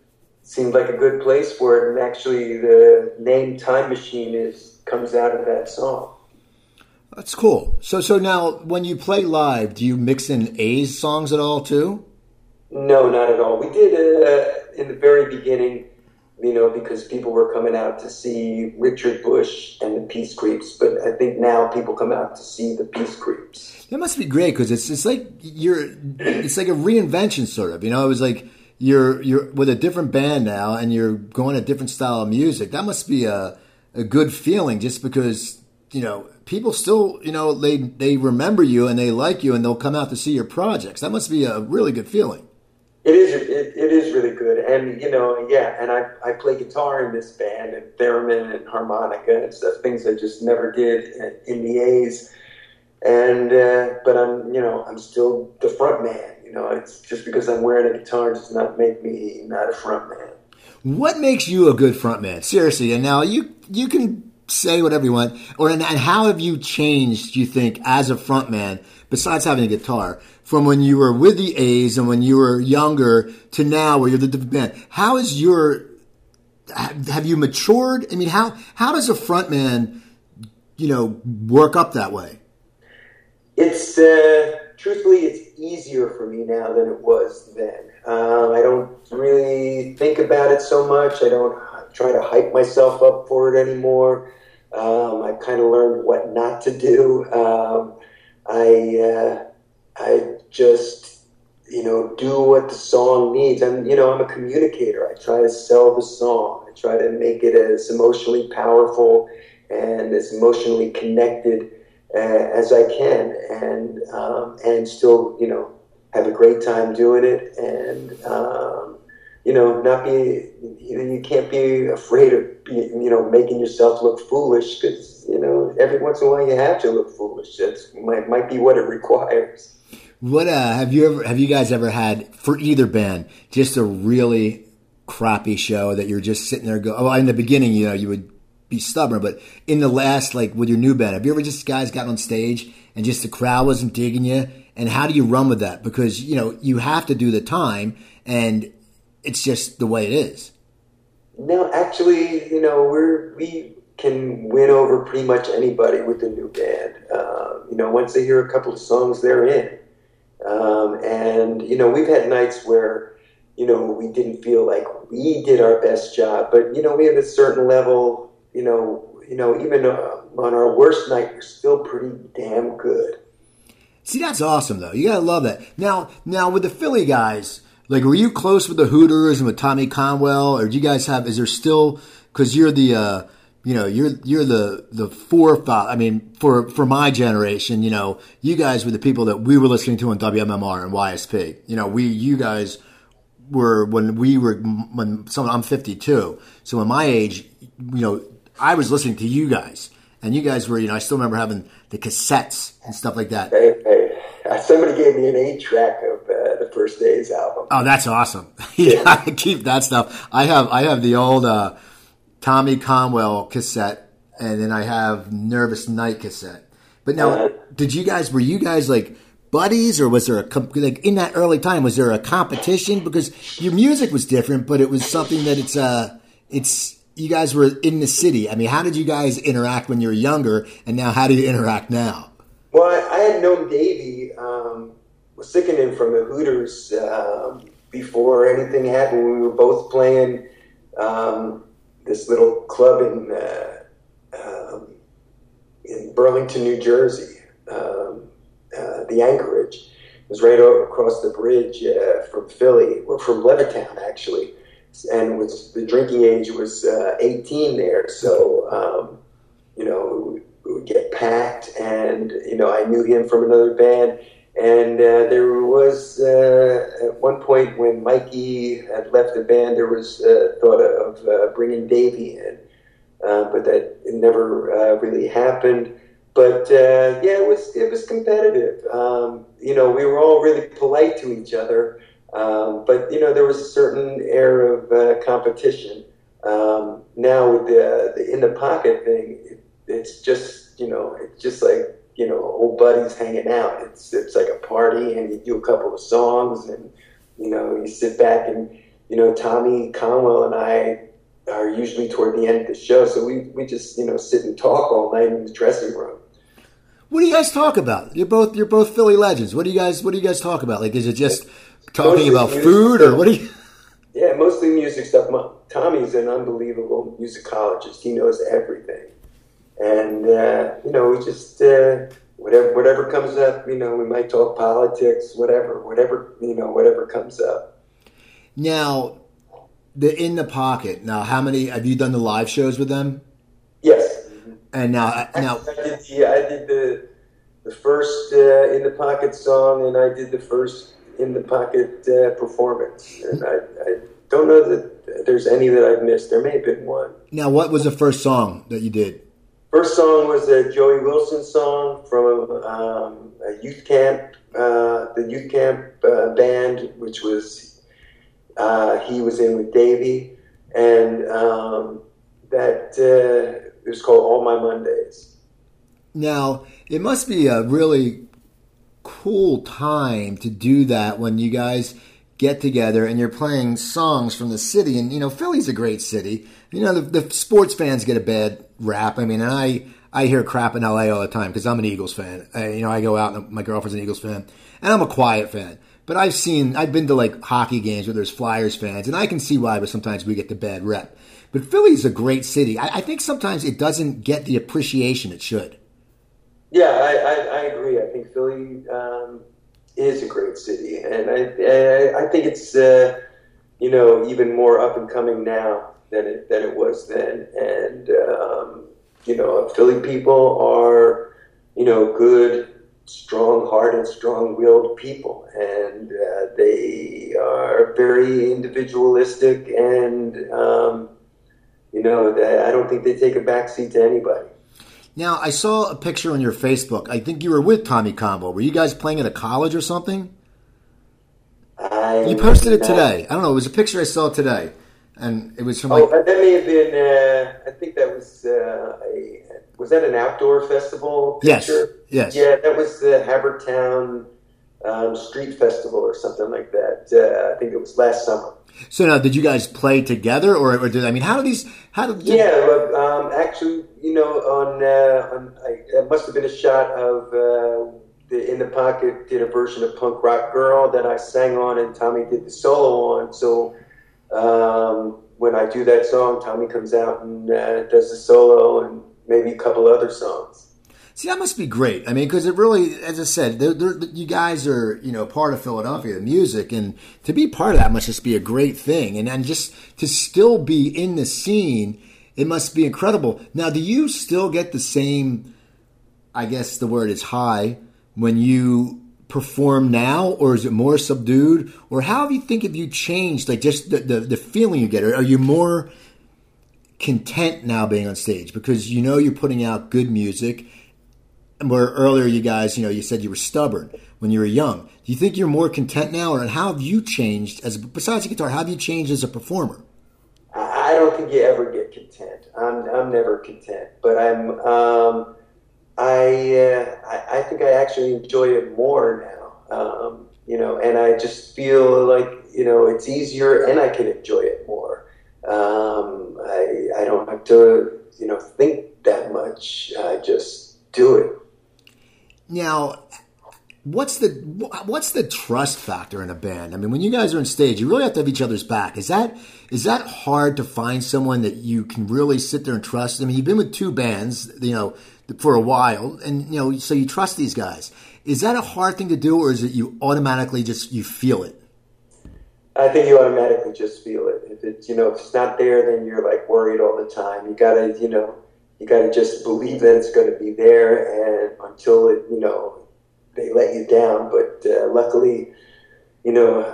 seemed like a good place for it. And actually, the name Time Machine is comes out of that song. That's cool. So, so now when you play live, do you mix in A's songs at all too? No, not at all. We did uh, in the very beginning you know, because people were coming out to see Richard Bush and the Peace Creeps. But I think now people come out to see the Peace Creeps. That must be great because it's it's like you're it's like a reinvention sort of. You know, it was like you're you're with a different band now and you're going a different style of music. That must be a a good feeling just because you know people still you know they they remember you and they like you and they'll come out to see your projects. That must be a really good feeling. It is. It, it is really good, and you know, yeah. And I I play guitar in this band, and theremin and harmonica and stuff. Things I just never did in the A's. and uh, but I'm you know I'm still the front man. You know, it's just because I'm wearing a guitar does not make me not a front man. What makes you a good front man? Seriously, and now you you can say whatever you want, or and how have you changed? You think as a front man, besides having a guitar, from when you were with the A's and when you were younger to now, where you're the band? How is your have you matured? I mean, how how does a front man, you know, work up that way? It's uh, truthfully, it's easier for me now than it was then. Um, I don't really think about it so much. I don't try to hype myself up for it anymore. Um, I kind of learned what not to do. Um, I uh, I just you know do what the song needs. I'm you know I'm a communicator. I try to sell the song. I try to make it as emotionally powerful and as emotionally connected uh, as I can, and um, and still you know have a great time doing it, and um, you know not be you know you can't be afraid of be, you know making yourself look foolish because you know every once in a while you have to look foolish. That's might might be what it (laughs) requires. What uh, have you ever have you guys ever had for either band just a really crappy show that you're just sitting there go oh in the beginning you know you would be stubborn but in the last like with your new band have you ever just guys got on stage and just the crowd wasn't digging you? And how do you run with that? Because you know you have to do the time and it's just the way it is. No actually you know we're we can win over pretty much anybody with the new band. Um, you know once they hear a couple of songs they're in um, and you know we've had nights where you know, we didn't feel like we did our best job. But you know, we have a certain level. You know, you know, even uh, on our worst night, we're still pretty damn good. See, that's awesome though. You gotta love that. Now, now with the Philly guys, like, were you close with the Hooters and with Tommy Conwell, or do you guys have? Is there still? Because you're the. Uh, you know, you're you're the the fourth. I mean, for for my generation, you know, you guys were the people that we were listening to on WMMR and YSP. You know, we you guys were when we were when someone I'm 52. So in my age, you know, I was listening to you guys, and you guys were, you know, I still remember having the cassettes and stuff like that. Hey, hey. (laughs) Somebody gave me an eight track of uh, the First Days album. Oh, that's awesome! (laughs) yeah, I keep that stuff. I have I have the old uh, Tommy Conwell cassette, and then I have Nervous Night cassette. But now, uh, did you guys were you guys like? buddies, or was there a like in that early time? Was there a competition because your music was different, but it was something that it's uh it's you guys were in the city. I mean, how did you guys interact when you were younger, and now how do you interact now? Well, I, I had known Davey, um, Uosikkinen from the Hooters um, before anything happened. We were both playing um, this little club in uh, um, in Burlington, New Jersey. Um, uh, the Anchorage. It was right over across the bridge uh, from Philly, or from Levittown actually, and was the drinking age was uh, 18 there. So um, you know, we would get packed, and you know, I knew him from another band. And uh, there was uh, at one point when Mikey had left the band, there was uh, thought of uh, bringing Davey in, uh, but that never uh, really happened but yeah, it was it was competitive. Um, you know, we were all really polite to each other, um, but you know, there was a certain air of competition. Um, now with the the in the pocket thing, it, it's just you know, it's just like you know, old buddies hanging out. It's it's like a party, and you do a couple of songs, and you know, you sit back and you know, Tommy Conwell and I are usually toward the end of the show, so we we just you know sit and talk all night in the dressing room. What do you guys talk about? You're both you're both Philly legends. What do you guys What do you guys talk about? Like, is it just talking mostly about food, or what do you? (laughs) Yeah, mostly music stuff. Tommy's an unbelievable musicologist. He knows everything, and uh, you know, we just uh, whatever whatever comes up. You know, we might talk politics, whatever, whatever you know, whatever comes up. Now, the in the pocket. Now, how many have you done the live shows with them? Yes. And now, uh, now, I did, yeah, I did the the first uh, in the pocket song, and I did the first in the pocket uh, performance. And I, I don't know that there's any that I've missed. There may have been one. Now, what was the first song that you did? First song was a Joey Wilson song from um, a youth camp, uh, the youth camp uh, band, which was uh, he was in with Davey, and um, that uh, it was called All My Mondays. Now it must be a really cool time to do that when you guys get together and you're playing songs from the city. And, you know, Philly's a great city. You know, the, the sports fans get a bad rap. I mean, and I, I hear crap in LA all the time because I'm an Eagles fan. I, you know, I go out and my girlfriend's an Eagles fan and I'm a quiet fan. But I've seen, I've been to like hockey games where there's Flyers fans and I can see why, but sometimes we get the bad rep. But Philly's a great city. I, I think sometimes it doesn't get the appreciation it should. Yeah, I, I, I agree. I think Philly, um, is a great city, and I I think it's uh, you know even more up and coming now than it than it was then, and um, you know Philly people are you know good, strong-hearted, strong-willed people, and uh, they are very individualistic, and um, you know I don't think they take a backseat to anybody. Now, I saw a picture on your Facebook. I think you were with Tommy Conwell. Were you guys playing at a college or something? I you posted it today. I don't know. It was a picture I saw today, and it was from oh, like. that may have been. Uh, I think that was uh, a. Was that an outdoor festival? Picture? Yes. Yes. Yeah, that was the Havertown um, Street Festival or something like that. Uh, I think it was last summer. So now, did you guys play together, or, or did I mean, how do these? How do? Yeah, but, um, actually, you know, on, uh, on I, it must have been a shot of uh, the In the Pocket did a version of Punk Rock Girl that I sang on, and Tommy did the solo on. So um, when I do that song, Tommy comes out and uh, does the solo, and maybe a couple other songs. See, that must be great. I mean, because it really, as I said, they're, they're, you guys are, you know, part of Philadelphia, the music, and to be part of that must just be a great thing. And, and just to still be in the scene, it must be incredible. Now, do you still get the same, I guess the word is high, when you perform now, or is it more subdued? Or how do you think have you changed, like just the, the, the feeling you get? Are you more content now being on stage because you know you're putting out good music? where earlier you guys, you know, you said you were stubborn when you were young. Do you think you're more content now, or how have you changed as besides the guitar? How have you changed as a performer? I don't think you ever get content. I'm I'm never content, but I'm um, I, uh, I, I think I actually enjoy it more now. Um, you know, and I just feel like you know it's easier, and I can enjoy it more. Um, I I don't have to you know think that much. I just do it. Now, what's the what's the trust factor in a band? I mean, when you guys are on stage, you really have to have each other's back. Is that is that hard to find someone that you can really sit there and trust? I mean, you've been with two bands, you know, for a while, and you know, so you trust these guys. Is that a hard thing to do, or is it you automatically just you feel it? I think you automatically just feel it. If it's you know if it's not there, then you're like worried all the time. You gotta you know you got to just believe that it's to be there, and until it, you know, they let you down. But uh, luckily, you know,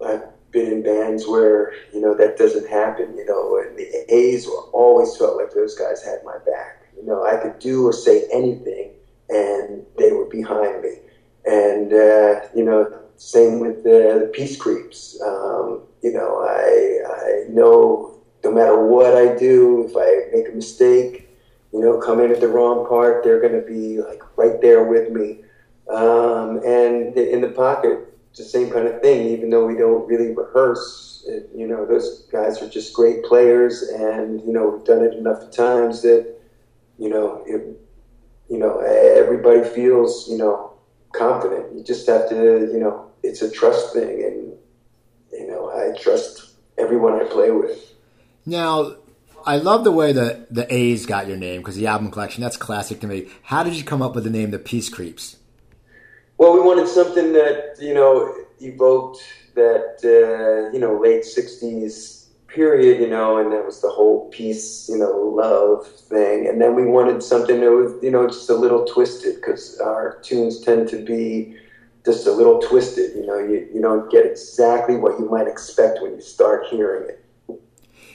um, I've been in bands where you know that doesn't happen. You know, and the A's always felt like those guys had my back. You know, I could do or say anything, and they were behind me. And uh, you know, same with the, the Peace Creeps. Um, you know, I I know no matter what I do, if I make a mistake, you know, come in at the wrong part, they're going to be like right there with me. Um, and in the pocket, the same kind of thing. Even though we don't really rehearse, it, you know, those guys are just great players, and you know, we've done it enough times that you know, it, you know, everybody feels you know confident. You just have to, you know, it's a trust thing, and you know, I trust everyone I play with. Now, I love the way that the A's got your name because the album collection, that's classic to me. How did you come up with the name The Peace Creeps? Well, we wanted something that, you know, evoked that, uh, you know, late 60s period, you know, and that was the whole peace, you know, love thing. And then we wanted something that was, you know, just a little twisted because our tunes tend to be just a little twisted. You know, you, you don't get exactly what you might expect when you start hearing it.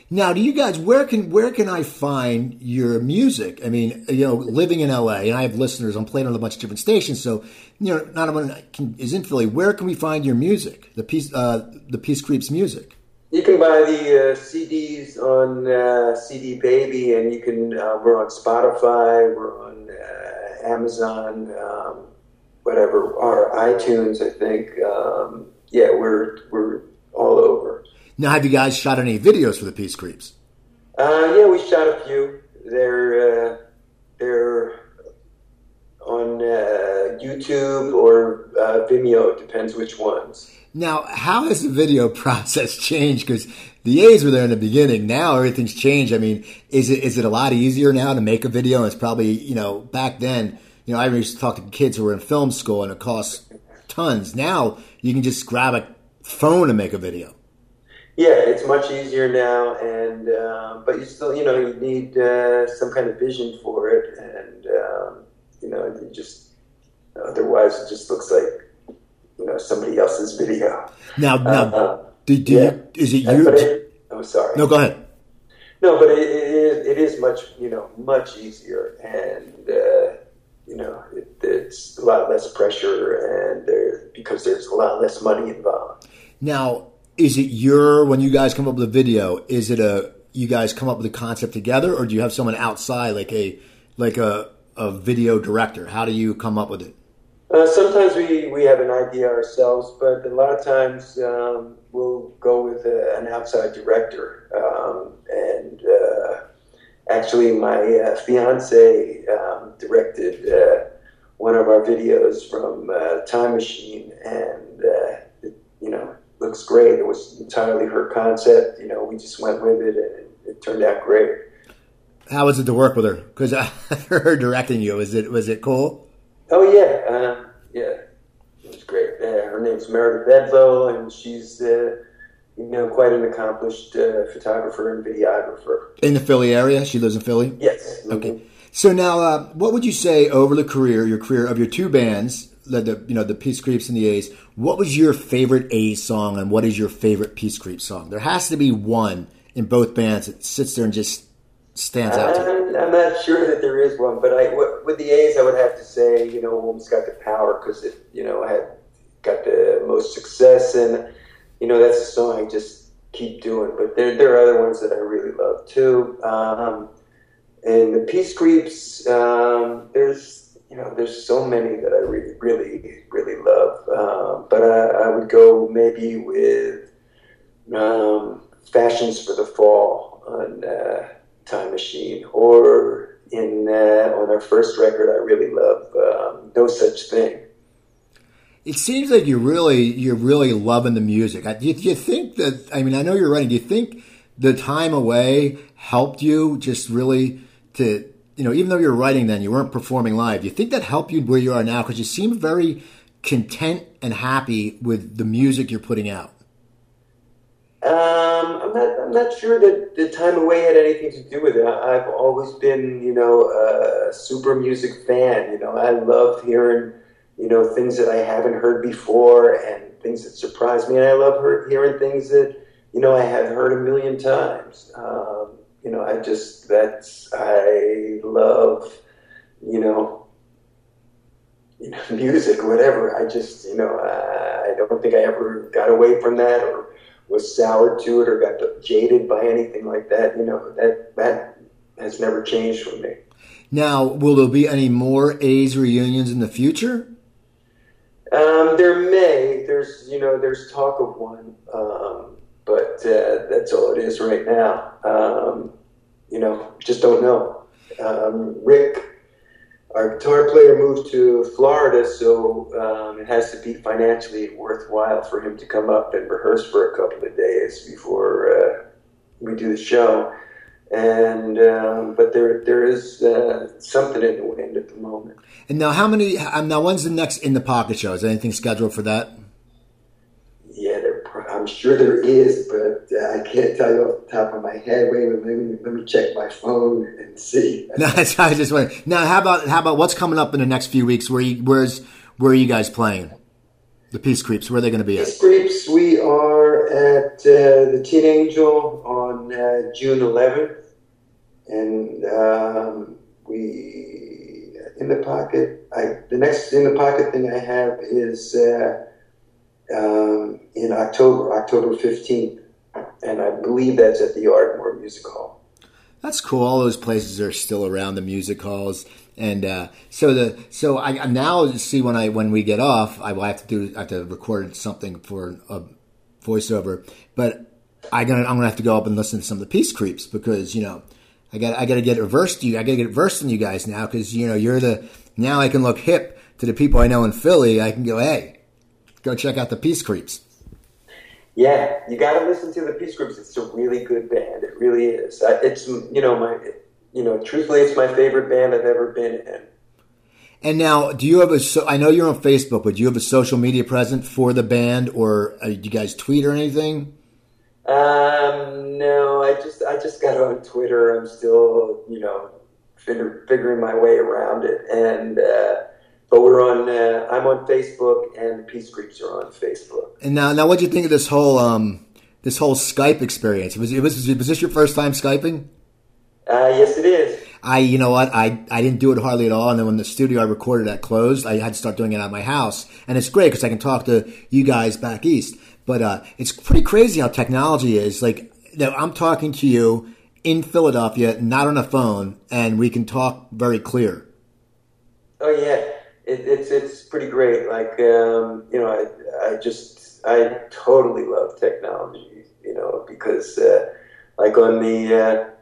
Now, do you guys where can where can I find your music? I mean, you know, living in LA, and I have listeners. I'm playing on a bunch of different stations, so you know, not everyone is in Philly. Where can we find your music? The piece, uh, the Peace Creeps music. You can buy the uh, CDs on uh, CD Baby, and you can. Uh, we're on Spotify. We're on uh, Amazon, um, whatever, or iTunes. I think. Um, yeah, we're we're all over. Now, have you guys shot any videos for the Peace Creeps? Uh, yeah, we shot a few. They're uh, they're on uh, YouTube or uh, Vimeo. It depends which ones. Now, how has the video (laughs) process changed? Because the A's were there in the beginning. Now everything's changed. I mean, is it is it a lot easier now to make a video? And it's probably you know back then. You know, I used to talk to kids who were in film school, and it costs tons. Now you can just grab a phone and make a video. Yeah, it's much easier now, and uh, but you still, you know, you need uh, some kind of vision for it, and um, you know, you just otherwise it just looks like you know somebody else's video. Now, now, uh, do, do yeah. you, is it you? It, I'm sorry. No, go ahead. No, but it, it, is, it is much you know much easier, and uh, you know it, it's a lot less pressure, and there because there's a lot less money involved. Now is it your when you guys come up with a video? Is it a you guys come up with a concept together, or do you have someone outside like a like a a video director? How do you come up with it? Uh, sometimes we, we have an idea ourselves, but a lot of times um, we'll go with a, an outside director. Um, and uh, actually, my uh, fiance um, directed uh, one of our videos from uh, Time Machine, and uh, it, you know looks great. It was entirely her concept. You know, we just went with it, and it, turned out great. How was it to work with her? Because I (laughs) her directing you. Was it was it cool? Oh yeah, uh, yeah, it was great. Uh, her name's Meredith Bedlow, and she's uh, you know quite an accomplished uh, photographer and videographer in the Philly area. She lives in Philly. Yes. Mm-hmm. Okay. So now, uh, what would you say over the career, your career of your two bands, the you know the Peace Creeps and the A's. What was your favorite A's song, and what is your favorite Peace Creeps song? There has to be one in both bands that sits there and just stands out. I'm, I'm not sure that there is one, but I with the A's, I would have to say you know Woman's got the power because it you know had got the most success, and you know that's a song I just keep doing. But there there are other ones that I really love too. Um, and the Peace Creeps, um, there's you know, there's so many that I really, really, really love. Um, but I, I, would go maybe with um, Fashions for the Fall on uh, Time Machine, or in uh, on our first record, I really love um, No Such Thing. It seems like you really, you're really loving the music. Do you, do you think that? I mean, I know you're writing. Do you think the time away helped you just really to you know, even though you were writing then, you weren't performing live. Do you think that helped you where you are now? Because you seem very content and happy with the music you're putting out. Um, I'm not. I'm not sure that the time away had anything to do with it. I've always been, you know, a super music fan. You know, I love hearing, you know, things that I haven't heard before and things that surprise me. And I love hearing things that, you know, I have heard a million times. Um, you know, I just that's I love, you know, you know, (laughs) music, whatever. I just, you know, I don't think I ever got away from that or was soured to it or got jaded by anything like that. You know, that that has never changed for me. Now, will there be any more A's reunions in the future? Um, there may. There's, you know, there's talk of one. Um, but uh, that's all it is right now. Um, you know, just don't know. Um, Rick, our guitar player, moved to Florida, so um, it has to be financially worthwhile for him to come up and rehearse for a couple of days before uh, we do the show. And um, but there there is uh, something in the wind at the moment. And now, how many? Um, now, when's the next in the pocket show? Is anything scheduled for that? I'm sure there is, but uh, I can't tell you off the top of my head. Wait a minute, let me, let me check my phone and see. (laughs) No, I just wondering. Now, how about how about what's coming up in the next few weeks? Where you, where's where are you guys playing? The Peace Creeps. Where are they going to be at? Peace Creeps. We are at uh, the Tin Angel on uh, June 11th, and um, we in the pocket. I the next in the pocket thing I have is uh, um, in October, October 15th, and I believe that's at the Ardmore Music Hall. That's cool. All those places are still around the music halls, and uh, so the so I now see when I when we get off, I will have to do I have to record something for a voiceover, but I gonna I'm gonna have to go up and listen to some of the Peace Creeps because you know I got I got to get versed you I got to get versed in you guys now because you know you're the now I can look hip to the people I know in Philly. I can go hey, go check out the Peace Creeps. Yeah, you got to listen to the Peace Creeps. It's a really good band. It really is. It's you know my you know truthfully, it's my favorite band I've ever been in. And now, do you have a? So, I know you're on Facebook, but do you have a social media presence for the band, or uh, do you guys tweet or anything? Um, no, I just I just got on Twitter. I'm still you know figuring my way around it, and. Uh, but we're on. Uh, I'm on Facebook, and Peace Creeps are on Facebook. And now, now, what do you think of this whole um, this whole Skype experience? Was, was was this your first time skyping? Uh, yes, it is. I, you know what, I, I didn't do it hardly at all. And then when the studio I recorded at closed, I had to start doing it at my house. And it's great because I can talk to you guys back east. But uh, it's pretty crazy how technology is. Like, I'm talking to you in Philadelphia, not on a phone, and we can talk very clear. Oh yeah, it, it's it's pretty great. Like um, you know, I I just I totally love technology. You know, because uh, like on the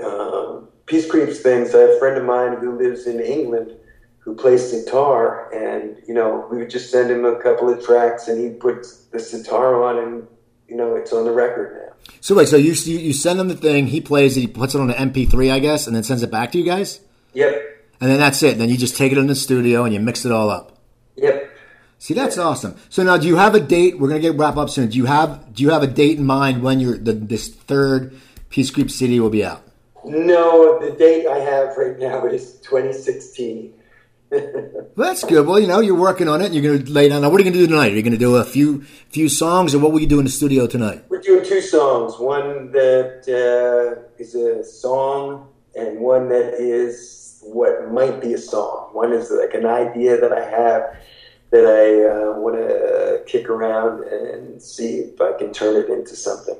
uh, um, Peace Creeps things, I have a friend of mine who lives in England who plays guitar, and you know, we would just send him a couple of tracks, and he puts the guitar on, and you know, it's on the record now. So wait, so you you send him the thing, he plays it, he puts it on an MP3, I guess, and then sends it back to you guys. Yep and then that's it. Then you just take it in the studio and you mix it all up. Yep. See, that's awesome. So now, do you have a date? We're gonna get wrap up soon. Do you have Do you have a date in mind when your the, this third Peace Creeps CD will be out? No, the date I have right now is 2016. (laughs) well, that's good. Well, you know, you're working on it. You're going to lay down. Now, what are you going to do tonight? Are you going to do a few few songs, or what will you do in the studio tonight? We're doing two songs. One that uh, is a song, and one that is what might be a song. One is like an idea that I have that I uh, want to kick around and see if I can turn it into something.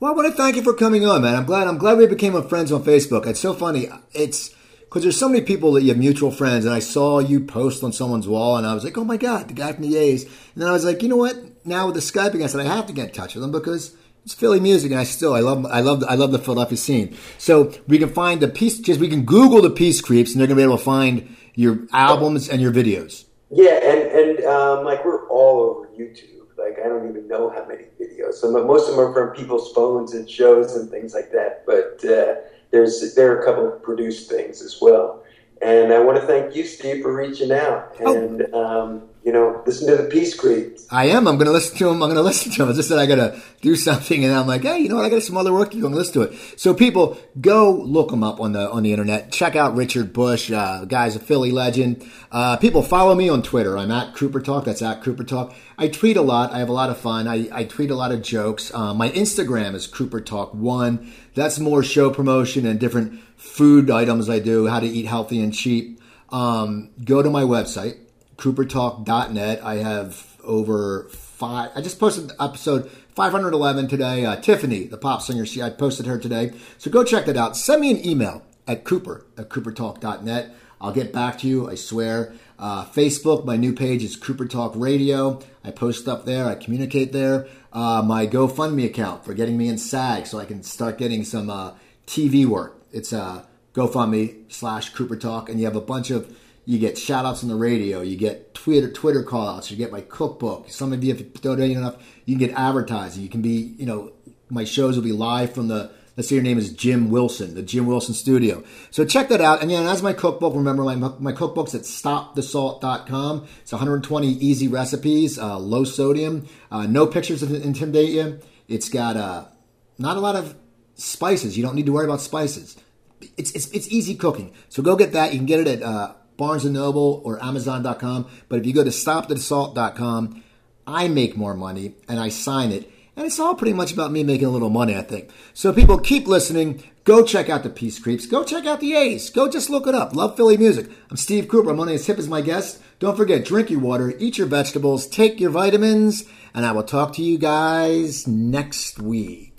Well, I want to thank you for coming on, man. I'm glad. I'm glad we became friends on Facebook. It's so funny. It's because there's so many people that you have mutual friends, and I saw you post on someone's wall, and I was like, oh my god, the guy from the A's. And then I was like, you know what? Now with the Skyping, I said I have to get in touch with him because it's Philly music, and I still I love I love I love the Philadelphia scene. So we can find the peace. Just we can Google the Peace Creeps, and they're gonna be able to find your albums and your videos. Yeah, and and um, like we're all over YouTube. Like I don't even know how many videos. So most of them are from people's phones and shows and things like that. But uh, there's there are a couple of produced things as well. And I want to thank you, Steve, for reaching out. Oh. And oh. um, you know, listen to the Peace Creeps. I am. I'm going to listen to them. I'm going to listen to them. I just said I got to do (laughs) something, and I'm like, hey, you know what? I got some other work. You're going to listen to it. So people, go look them up on the on the internet. Check out Richard Bush. Uh, guy's a Philly legend. Uh, people follow me on Twitter. I'm at Cooper Talk. That's at Cooper Talk. I tweet a lot. I have a lot of fun. I, I tweet a lot of jokes. Uh, my Instagram is Cooper Talk One. That's more show promotion and different food items I do. How to eat healthy and cheap. Um, go to my website coopertalk.net. I have over five. I just posted episode 511 today. Uh, Tiffany, the pop singer, she I posted her today. So go check that out. Send me an email at cooper at coopertalk.net. I'll get back to you. I swear. Uh, Facebook, my new page is Cooper Talk Radio. I post stuff there. I communicate there. Uh, my GoFundMe account for getting me in SAG so I can start getting some uh, TV work. It's uh, GoFundMe slash Cooper Talk, and you have a bunch of you get shout outs on the radio. You get Twitter Twitter call outs. You get my cookbook. Some of you, if you donate enough, you can get advertising. You can be, you know, my shows will be live from the, let's say your name is Jim Wilson, the Jim Wilson studio. So check that out. And yeah, as my cookbook, remember my, my cookbook's at stopthesalt.com. It's 120 easy recipes, uh, low sodium, uh, no pictures to intimidate you. It's got uh, not a lot of spices. You don't need to worry about spices. It's, it's, it's easy cooking. So go get that. You can get it at uh, Barnes & Noble or Amazon.com. But if you go to StopTheSalt.com, I make more money and I sign it. And it's all pretty much about me making a little money, I think. So people keep listening. Go check out the Peace Creeps. Go check out the A's. Go just look it up. Love Philly music. I'm Steve Cooper. I'm only as hip as my guest. Don't forget, drink your water, eat your vegetables, take your vitamins, and I will talk to you guys next week.